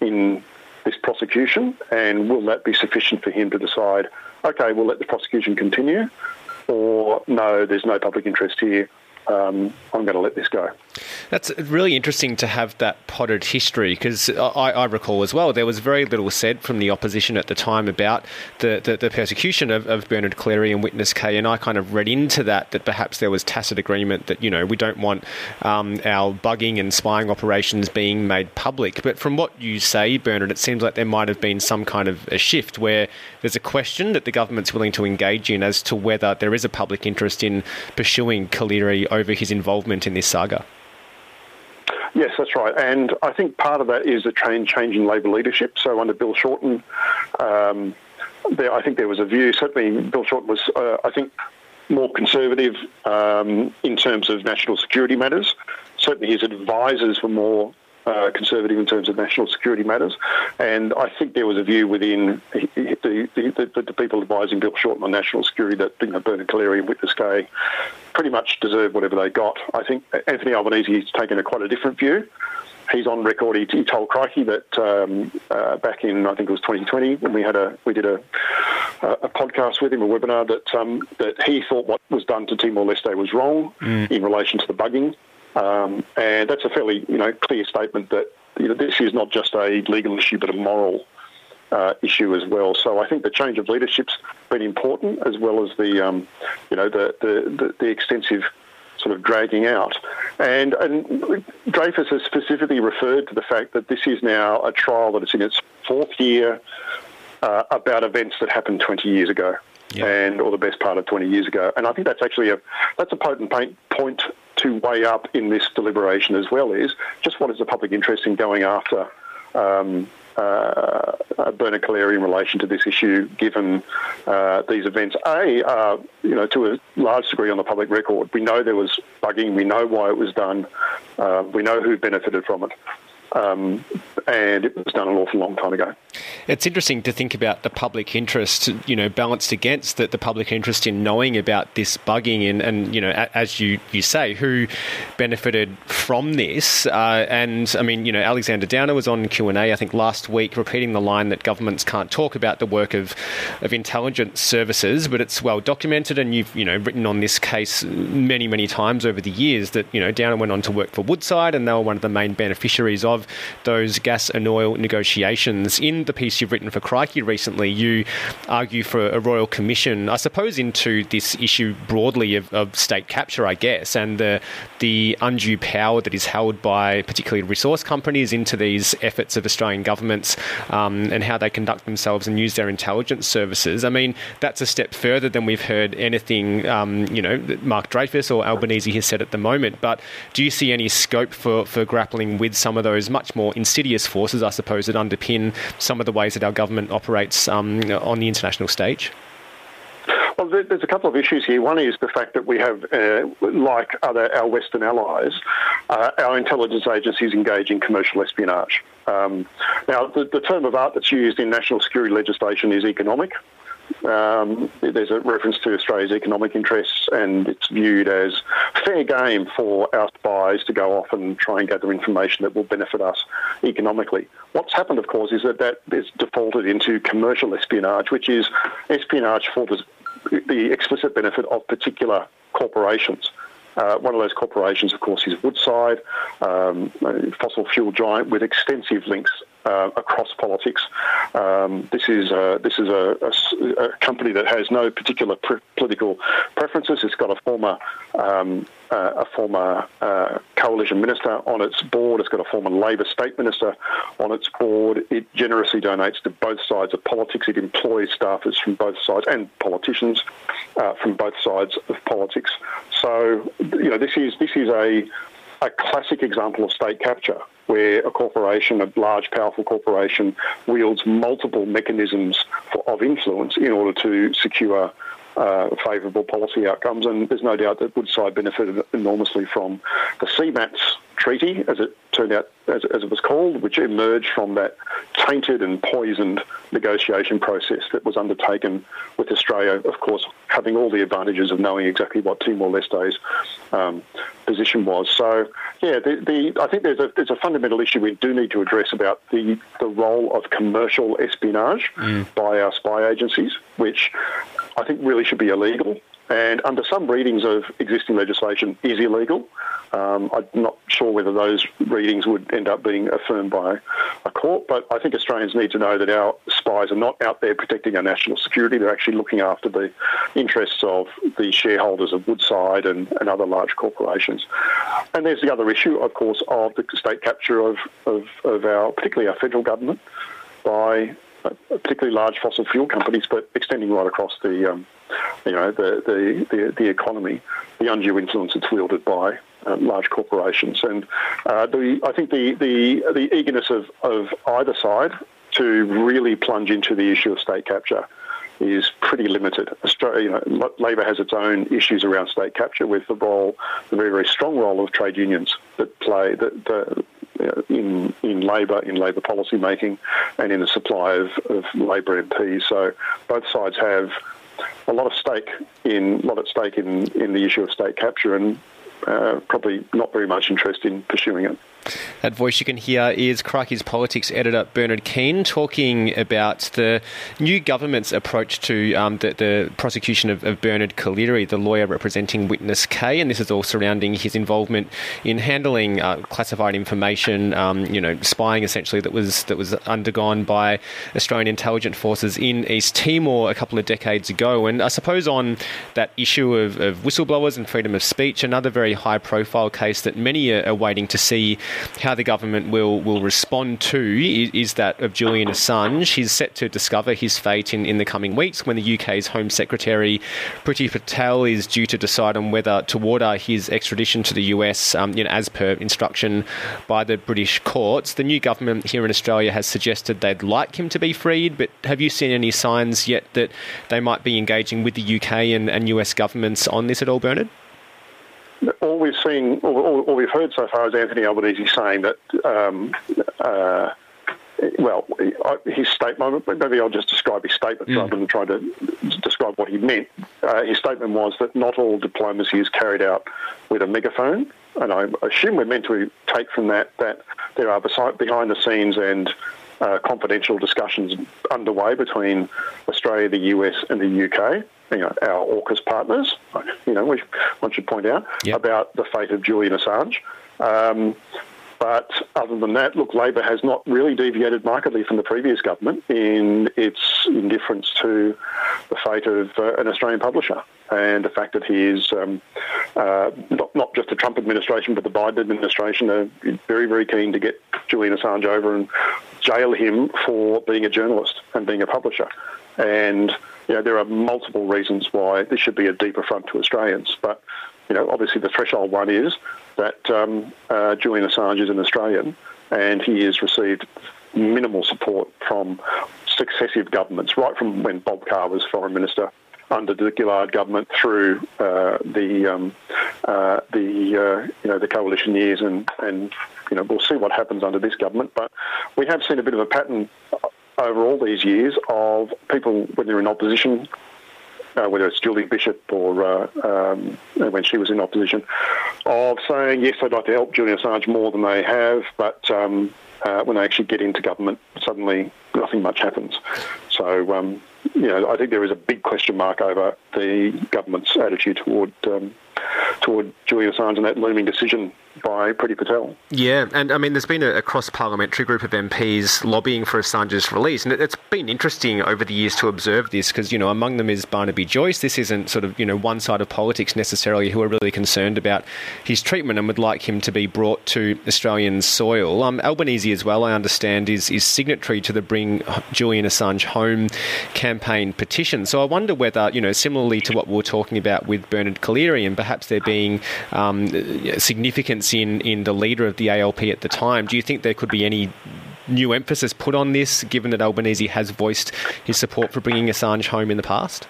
Speaker 6: in this prosecution, and will that be sufficient for him to decide okay, we'll let the prosecution continue, or no, there's no public interest here um, I'm going to let this go.
Speaker 1: That's really interesting to have that potted history because I, I, recall as well there was very little said from the opposition at the time about the, the, the, persecution of, of Bernard Collaery and Witness K, and I kind of read into that that perhaps there was tacit agreement that you know we don't want um, our bugging and spying operations being made public. But from what you say, Bernard, it seems like there might have been some kind of a shift where there's a question that the government's willing to engage in as to whether there is a public interest in pursuing Collaery over his involvement in this saga.
Speaker 6: Yes, that's right. And I think part of that is a change, change in Labor leadership. So under Bill Shorten, um, there, I think there was a view, certainly Bill Shorten was, uh, I think, more conservative um, in terms of national security matters. Certainly his advisors were more uh, conservative in terms of national security matters. And I think there was a view within the, the, the, the people advising Bill Shorten on national security that you know, Bernard Collaery and Witness K pretty much deserve whatever they got. I think Anthony Albanese has taken a quite a different view. He's on record. He, he told Crikey that um, uh, back in I think it was 2020 when we had a we did a, a podcast with him, a webinar that um, that he thought what was done to Timor Leste was wrong mm. in relation to the bugging. Um, and that's a fairly, you know, clear statement that you know, this is not just a legal issue, but a moral uh, issue as well. So I think the change of leadership's been important, as well as the, um, you know, the, the, the, extensive sort of dragging out. And, and Dreyfus has specifically referred to the fact that this is now a trial that is in its fourth year uh, about events that happened 20 years ago. Yep. and or the best part of 20 years ago. And I think that's actually a that's a potent point to weigh up in this deliberation as well is just what is the public interest in going after um, uh, Bernard Collaery in relation to this issue, given uh, these events. A, uh, you know, to a large degree on the public record, we know there was bugging, we know why it was done, uh, we know who benefited from it. Um, and it was done an awful long time ago.
Speaker 1: It's interesting to think about the public interest, you know, balanced against the, the public interest in knowing about this bugging and, and you know, as you, you say, who benefited from this. Uh, and I mean, you know, Alexander Downer was on Q&A, I think, last week, repeating the line that governments can't talk about the work of, of intelligence services, but it's well documented and you've, you know, written on this case many, many times over the years that, you know, Downer went on to work for Woodside and they were one of the main beneficiaries of those gas and oil negotiations. In the piece you've written for Crikey recently, you argue for a royal commission, I suppose, into this issue broadly of, of state capture, I guess, and the the undue power that is held by particularly resource companies into these efforts of Australian governments um, and how they conduct themselves and use their intelligence services. I mean, that's a step further than we've heard anything, um, you know, Mark Dreyfus or Albanese has said at the moment. But do you see any scope for, for grappling with some of those much more insidious forces, I suppose, that underpin some of the ways that our government operates um, on the international stage?
Speaker 6: Well, there's a couple of issues here. One is the fact that we have, uh, like other our Western allies, uh, our intelligence agencies engage in commercial espionage. Um, now, the, the, term of art that's used in national security legislation is economic. Um, there's a reference to Australia's economic interests, and it's viewed as fair game for our spies to go off and try and gather information that will benefit us economically. What's happened, of course, is that that is defaulted into commercial espionage, which is espionage for the, the explicit benefit of particular corporations. Uh, one of those corporations, of course, is Woodside, um, a fossil fuel giant with extensive links uh, across politics. Um, this is a, this is a, a, a, company that has no particular political preferences. It's got a former um, uh, a former uh, coalition minister on its board. It's got a former Labor state minister on its board. It generously donates to both sides of politics. It employs staffers from both sides and politicians uh, from both sides of politics. So you know this is this is a a classic example of state capture where a corporation, a large, powerful corporation, wields multiple mechanisms for, of influence in order to secure uh, favourable policy outcomes. And there's no doubt that Woodside benefited enormously from the CMATS treaty, as it turned out, as, as, it was called, which emerged from that tainted and poisoned negotiation process that was undertaken with Australia, of course, having all the advantages of knowing exactly what Timor-Leste's um, position was. So, yeah, the, the, I think there's a, there's a fundamental issue we do need to address about the, the role of commercial espionage mm. by our spy agencies, which I think really should be illegal and under some readings of existing legislation is illegal. Um, I'm not sure whether those readings would end up being affirmed by a court, but I think Australians need to know that our spies are not out there protecting our national security. They're actually looking after the interests of the shareholders of Woodside and, and other large corporations. And there's the other issue, of course, of the state capture of, of, of our, particularly our federal government, by particularly large fossil fuel companies, but extending right across the, um, you know, the, the, the, the, economy, the undue influence that's wielded by um, large corporations. And uh, the, I think the, the, the eagerness of, of either side to really plunge into the issue of state capture is pretty limited. Australia, you know, Labor has its own issues around state capture with the role, the very, very strong role of trade unions that play, that, in in Labor, in Labor policy making, and in the supply of, of Labor MPs. So both sides have a lot of stake in lot at stake in, in the issue of state capture, and uh, probably not very much interest in pursuing it.
Speaker 1: That voice you can hear is Crikey's Politics editor Bernard Keane talking about the new government's approach to um, the, the, prosecution of, of, Bernard Collaery, the lawyer representing witness K, and this is all surrounding his involvement in handling uh, classified information, um, you know, spying essentially that was that was undergone by Australian intelligence forces in East Timor a couple of decades ago. And I suppose on that issue of, of whistleblowers and freedom of speech, another very high-profile case that many are, are waiting to see how the government will, will respond to is, that of Julian Assange. He's set to discover his fate in, in the coming weeks when the UK's Home Secretary Priti Patel is due to decide on whether to order his extradition to the US, um, you know, as per instruction by the British courts. The new government here in Australia has suggested they'd like him to be freed, but have you seen any signs yet that they might be engaging with the UK and, and US governments on this at all, Bernard?
Speaker 6: All we've seen, all, all, we've heard so far is Anthony Albanese saying that, um, uh, well, his statement, maybe I'll just describe his statement mm. rather than try to describe what he meant. Uh, his statement was that not all diplomacy is carried out with a megaphone. And I assume we're meant to take from that that there are behind the scenes and uh, confidential discussions underway between Australia, the US, and the UK you know, our AUKUS partners, you know, we, one should point out, yep. about the fate of Julian Assange. Um, but other than that, look, Labor has not really deviated markedly from the previous government in its indifference to the fate of uh, an Australian publisher and the fact that he is um, uh, not, not just the Trump administration but the Biden administration are very, very keen to get Julian Assange over and jail him for being a journalist and being a publisher. And you know, there are multiple reasons why this should be a deep affront to Australians. But, you know, obviously the threshold one is that um, uh, Julian Assange is an Australian and he has received minimal support from successive governments, right from when Bob Carr was Foreign Minister under the Gillard government through uh, the um, uh, the uh, you know the coalition years, and and you know we'll see what happens under this government. But we have seen a bit of a pattern over all these years of people when they're in opposition, uh, whether it's Julie Bishop or uh, um, when she was in opposition, of saying yes, they'd like to help Julian Assange more than they have, but um, uh, when they actually get into government, suddenly nothing much happens. So. Um, you know, I think there is a big question mark over the government's attitude toward um, toward Julian Assange and that looming decision by Priti Patel.
Speaker 1: Yeah, and I mean, there's been a, a cross parliamentary group of MPs lobbying for Assange's release, and it, it's been interesting over the years to observe this because, you know, among them is Barnaby Joyce. This isn't sort of, you know, one side of politics necessarily who are really concerned about his treatment and would like him to be brought to Australian soil. Um, Albanese, as well, I understand, is, is signatory to the Bring Julian Assange Home campaign petition. So I wonder whether, you know, similarly to what we were talking about with Bernard Collaery and perhaps there being um, significance in, in the leader of the ALP at the time, do you think there could be any new emphasis put on this, given that Albanese has voiced his support for bringing Assange home in the past?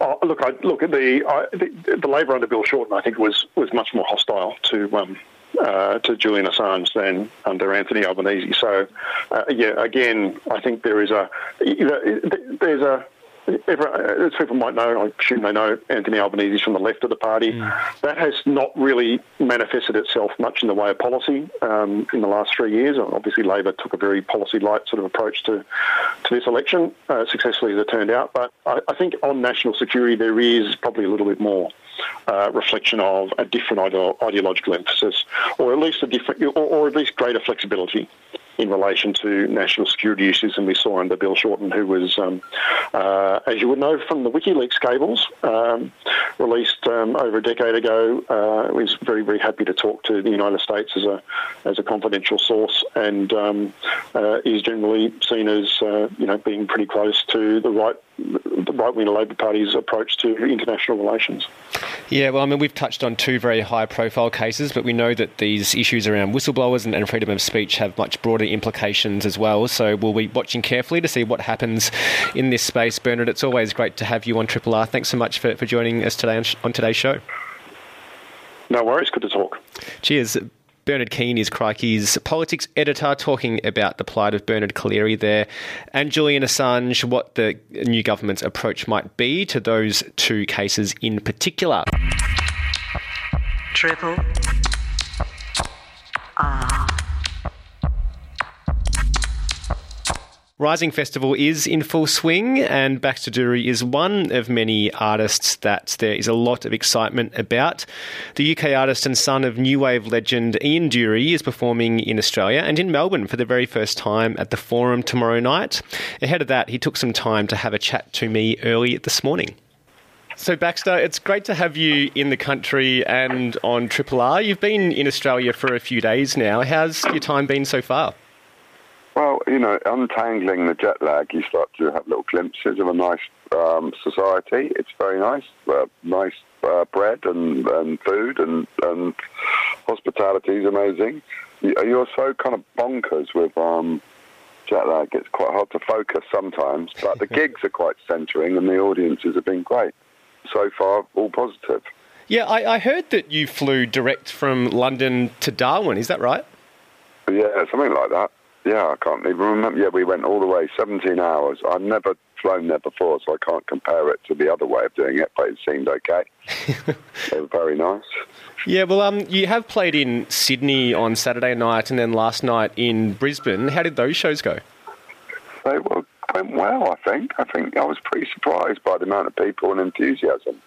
Speaker 6: Oh, look, I, look the, I, the, the Labor under Bill Shorten, I think, was was much more hostile to um, uh, to Julian Assange than under Anthony Albanese. So, uh, yeah, again, I think there is a you know, there's a as people might know, I assume they know Anthony Albanese is from the left of the party. Mm. That has not really manifested itself much in the way of policy um, in the last three years. Obviously, Labor took a very policy-light sort of approach to to this election, uh, successfully as it turned out. But I, I, think on national security, there is probably a little bit more. Uh, reflection of a different ideological emphasis, or at least a different, or, or at least greater flexibility in relation to national security issues than we saw under Bill Shorten, who was, um, uh, as you would know from the WikiLeaks cables, um, released um, over a decade ago, uh, was very, very happy to talk to the United States as a as a confidential source, and um, uh, is generally seen as uh, you know being pretty close to the right the right wing Labor Party's approach to international relations.
Speaker 1: Yeah, well, I mean, we've touched on two very high profile cases, but we know that these issues around whistleblowers and, and, freedom of speech have much broader implications as well. So we'll be watching carefully to see what happens in this space. Bernard, it's always great to have you on Triple R. Thanks so much for, for joining us today on, on today's show.
Speaker 6: No worries, good to talk.
Speaker 1: Cheers. Bernard Keane is Crikey's politics editor, talking about the plight of Bernard Collaery there, and Julian Assange, what the new government's approach might be to those two cases in particular. Triple R. Rising Festival is in full swing, and Baxter Dury is one of many artists that there is a lot of excitement about. The UK artist and son of new wave legend Ian Dury is performing in Australia and in Melbourne for the very first time at the Forum tomorrow night. Ahead of that, he took some time to have a chat to me early this morning. So, Baxter, it's great to have you in the country and on Triple R. You've been in Australia for a few days now. How's your time been so far?
Speaker 7: Well, you know, untangling the jet lag, you start to have little glimpses of a nice um, society. It's very nice, uh, nice uh, bread and, and food and, and hospitality is amazing. You're so kind of bonkers with um, jet lag. It's quite hard to focus sometimes, but the gigs are quite centering and the audiences have been great. So far, all positive.
Speaker 1: Yeah, I, I heard that you flew direct from London to Darwin. Is that right?
Speaker 7: Yeah, something like that. Yeah, I can't even remember. Yeah, we went all the way, 17 hours. I've never flown there before, so I can't compare it to the other way of doing it, but it seemed okay. they were very nice.
Speaker 1: Yeah, well, um, you have played in Sydney on Saturday night and then last night in Brisbane. How did those shows go?
Speaker 7: They were, went well, I think. I think I was pretty surprised by the amount of people and enthusiasm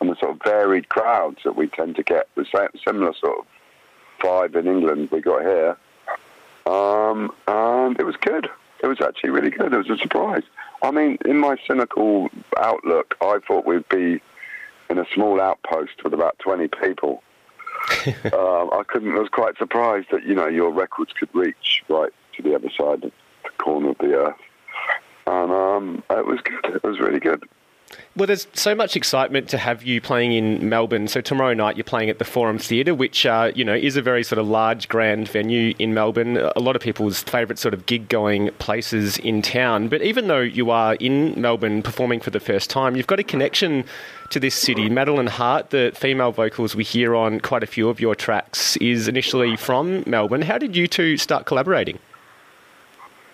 Speaker 7: and the sort of varied crowds that we tend to get. The same, similar sort of vibe in England we got here. Um, and it was good. It was actually really good. It was a surprise. I mean, in my cynical outlook, I thought we'd be in a small outpost with about 20 people. um, I couldn't. I was quite surprised that you know your records could reach right to the other side of the corner of the earth, and um, it was good. It was really good.
Speaker 1: Well, there's so much excitement to have you playing in Melbourne. So tomorrow night you're playing at the Forum Theatre, which uh, you know is a very sort of large, grand venue in Melbourne. A lot of people's favourite sort of gig-going places in town. But even though you are in Melbourne performing for the first time, you've got a connection to this city. Madeline Hart, the female vocals we hear on quite a few of your tracks, is initially from Melbourne. How did you two start collaborating?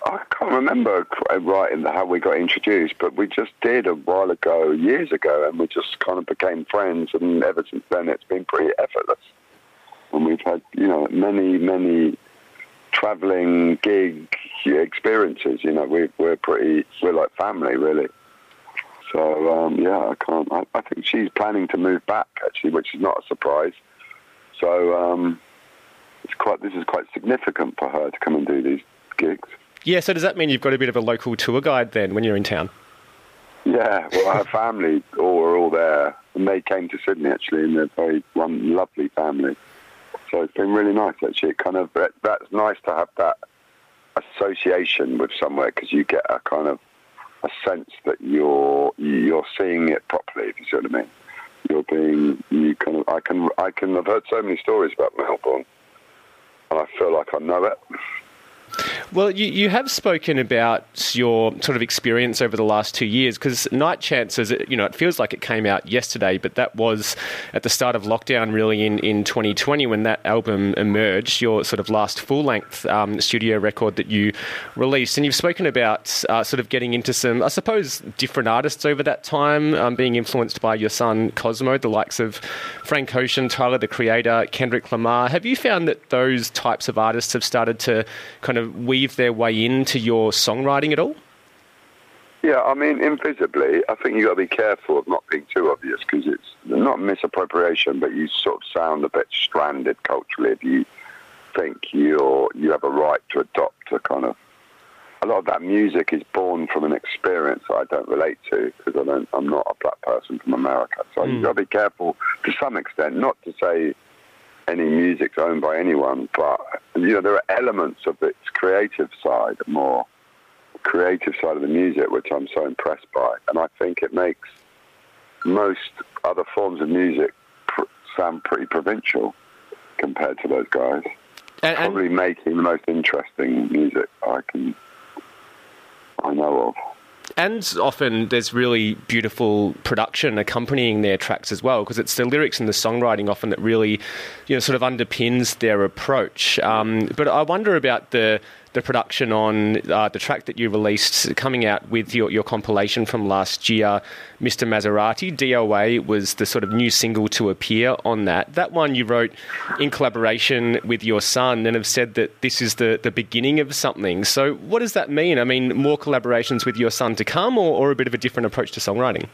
Speaker 7: I can't remember right in the, how we got introduced, but we just did a while ago, years ago, and we just kind of became friends. And ever since then, it's been pretty effortless. And we've had, you know, many, many traveling gig experiences. You know, we, we're pretty, we're like family, really. So um, yeah, I can't. I, I think she's planning to move back actually, which is not a surprise. So um, it's quite. This is quite significant for her to come and do these gigs.
Speaker 1: Yeah. So does that mean you've got a bit of a local tour guide then when you're in town?
Speaker 7: Yeah. Well, our family all are all there, and they came to Sydney actually, and they're very one lovely family. So it's been really nice actually. It kind of that's nice to have that association with somewhere because you get a kind of a sense that you're you're seeing it properly. If you see what I mean, you're being you kind of I can I can I've heard so many stories about Melbourne, and I feel like I know it.
Speaker 1: Well, you, you have spoken about your sort of experience over the last two years because Night Chancers, you know, it feels like it came out yesterday, but that was at the start of lockdown, really, in, in 2020 when that album emerged, your sort of last full length um, studio record that you released. And you've spoken about uh, sort of getting into some, I suppose, different artists over that time, um, being influenced by your son Cosmo, the likes of Frank Ocean, Tyler the Creator, Kendrick Lamar. Have you found that those types of artists have started to kind of weave their way into your songwriting at all?
Speaker 7: Yeah, I mean, invisibly, I think you've got to be careful of not being too obvious because it's not misappropriation, but you sort of sound a bit stranded culturally if you think you're you have a right to adopt a kind of. A lot of that music is born from an experience that I don't relate to because I don't. I'm not a black person from America, so mm. you've got to be careful to some extent. Not to say any music's owned by anyone, but you know there are elements of its creative side, more creative side of the music, which I'm so impressed by, and I think it makes most other forms of music pr- sound pretty provincial compared to those guys. And, and Probably making the most interesting music I can I know of
Speaker 1: and often there's really beautiful production accompanying their tracks as well, because it's the lyrics and the songwriting often that really, you know, sort of underpins their approach. Um, but I wonder about the the production on uh, the track that you released coming out with your, your compilation from last year, Mr. Maserati. DOA was the sort of new single to appear on that. That one you wrote in collaboration with your son and have said that this is the, the beginning of something. So, what does that mean? I mean, more collaborations with your son to come or, or a bit of a different approach to songwriting?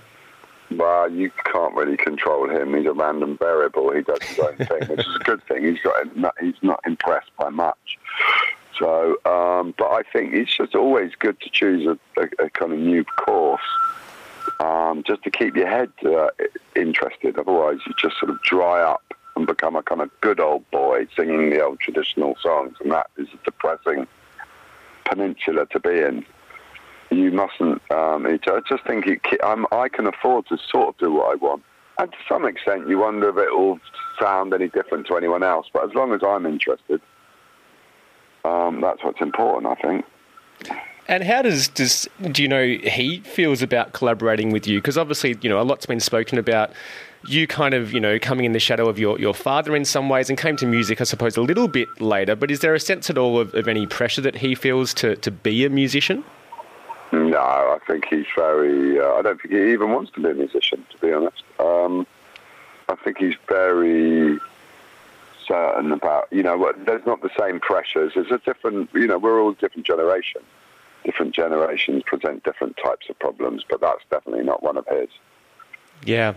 Speaker 7: Well, you can't really control him. He's a random variable. He does his own thing, which is a good thing. He's got he's not impressed by much. So, um, but I think it's just always good to choose a, a, a kind of new course, um, just to keep your head uh, interested. Otherwise, you just sort of dry up and become a kind of good old boy singing the old traditional songs, and that is a depressing peninsula to be in. You mustn't. Um, I just think it, i can afford to sort of do what I want, and to some extent, you wonder if it will sound any different to anyone else. But as long as I'm interested um, that's what's important, I think.
Speaker 1: And how does does do you know he feels about collaborating with you? Because obviously, you know, a lot's been spoken about you kind of, you know, coming in the shadow of your, your father in some ways and came to music, I suppose, a little bit later. But is there a sense at all of, of any pressure that he feels to, to be a musician?
Speaker 7: No, I think he's very. Uh, I don't think he even wants to be a musician, to be honest. Um, I think he's very certain about, you know, there's not the same pressures. There's a different, you know, we're all different generations. Different generations present different types of problems, but that's definitely not one of his.
Speaker 1: Yeah.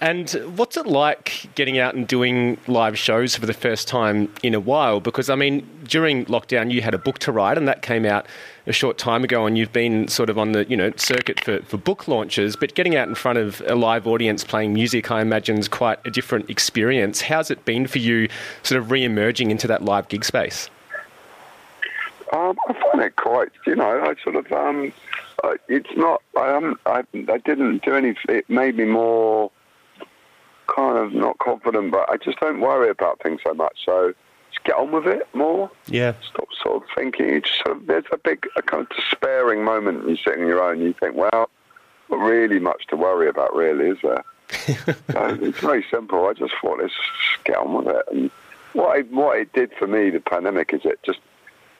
Speaker 1: And what's it like getting out and doing live shows for the first time in a while? Because, I mean, during lockdown, you had a book to write, and that came out a short time ago, and you've been sort of on the, you know, circuit for, for book launches. But getting out in front of a live audience playing music, I imagine, is quite a different experience. How's it been for you sort of re emerging into that live gig space?
Speaker 7: Um, I find it quite, you know, I sort of, um, uh, it's not. I um, I, I didn't do anything. It made me more kind of not confident, but I just don't worry about things so much. So just get on with it more.
Speaker 1: Yeah.
Speaker 7: Stop sort of thinking. You just sort of, there's a big, a kind of despairing moment. You're sitting on your own. You think, well, not really much to worry about, really, is there? so it's very simple. I just thought, let's just get on with it. And what it, what it did for me, the pandemic, is it just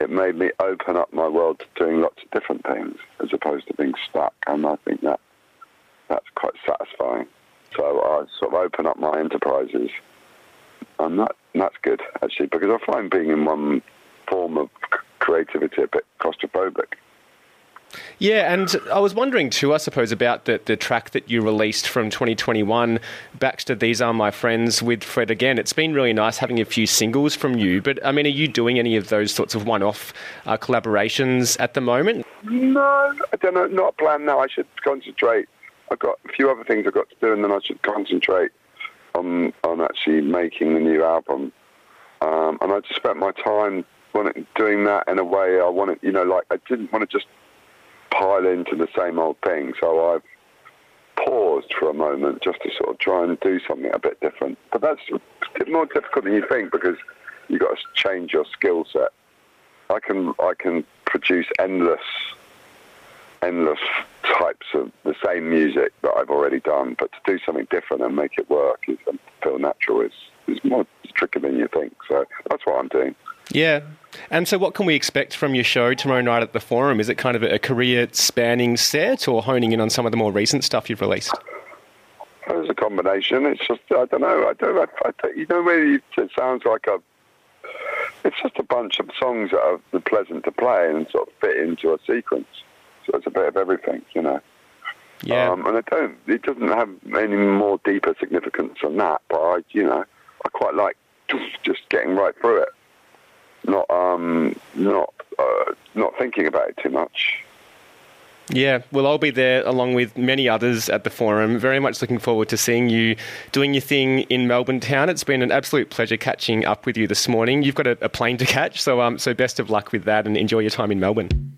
Speaker 7: it made me open up my world to doing lots of different things as opposed to being stuck. And I think that that's quite satisfying. So I sort of open up my enterprises, and that that's good actually because I find being in one form of creativity a bit claustrophobic.
Speaker 1: Yeah, and I was wondering too, I suppose, about the, the track that you released from 2021, Baxter, These Are My Friends with Fred again. It's been really nice having a few singles from you, but I mean, are you doing any of those sorts of one off uh, collaborations at the moment?
Speaker 7: No, I don't know, not planned now. I should concentrate. I've got a few other things I've got to do, and then I should concentrate on, on actually making the new album. Um, and I just spent my time doing that in a way I wanted, you know, like I didn't want to just pile into the same old thing. So I've paused for a moment just to sort of try and do something a bit different. But that's more difficult than you think because you've got to change your skill set. I can I can produce endless endless types of the same music that I've already done, but to do something different and make it work is and feel natural is is more tricky than you think. So that's what I'm doing.
Speaker 1: Yeah. And so, what can we expect from your show tomorrow night at the Forum? Is it kind of a career spanning set or honing in on some of the more recent stuff you've released?
Speaker 7: It's a combination. It's just, I don't know. I don't, I, I, you know, maybe it sounds like a, it's just a bunch of songs that are pleasant to play and sort of fit into a sequence. So it's a bit of everything, you know.
Speaker 1: Yeah.
Speaker 7: Um, and I don't, it doesn't have any more deeper significance than that, but I, you know, I quite like just getting right through it not um, not uh, not thinking about it too much.
Speaker 1: Yeah, well, I'll be there along with many others at the forum. Very much looking forward to seeing you doing your thing in Melbourne town. It's been an absolute pleasure catching up with you this morning. You've got a, a plane to catch, so um, so best of luck with that, and enjoy your time in Melbourne.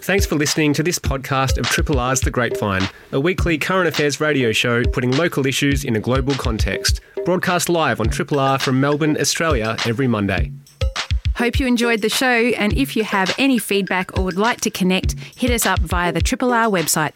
Speaker 1: Thanks for listening to this podcast of Triple R's The Grapevine, a weekly current affairs radio show putting local issues in a global context. Broadcast live on Triple R from Melbourne, Australia, every Monday.
Speaker 3: Hope you enjoyed the show, and if you have any feedback or would like to connect, hit us up via the Triple R website.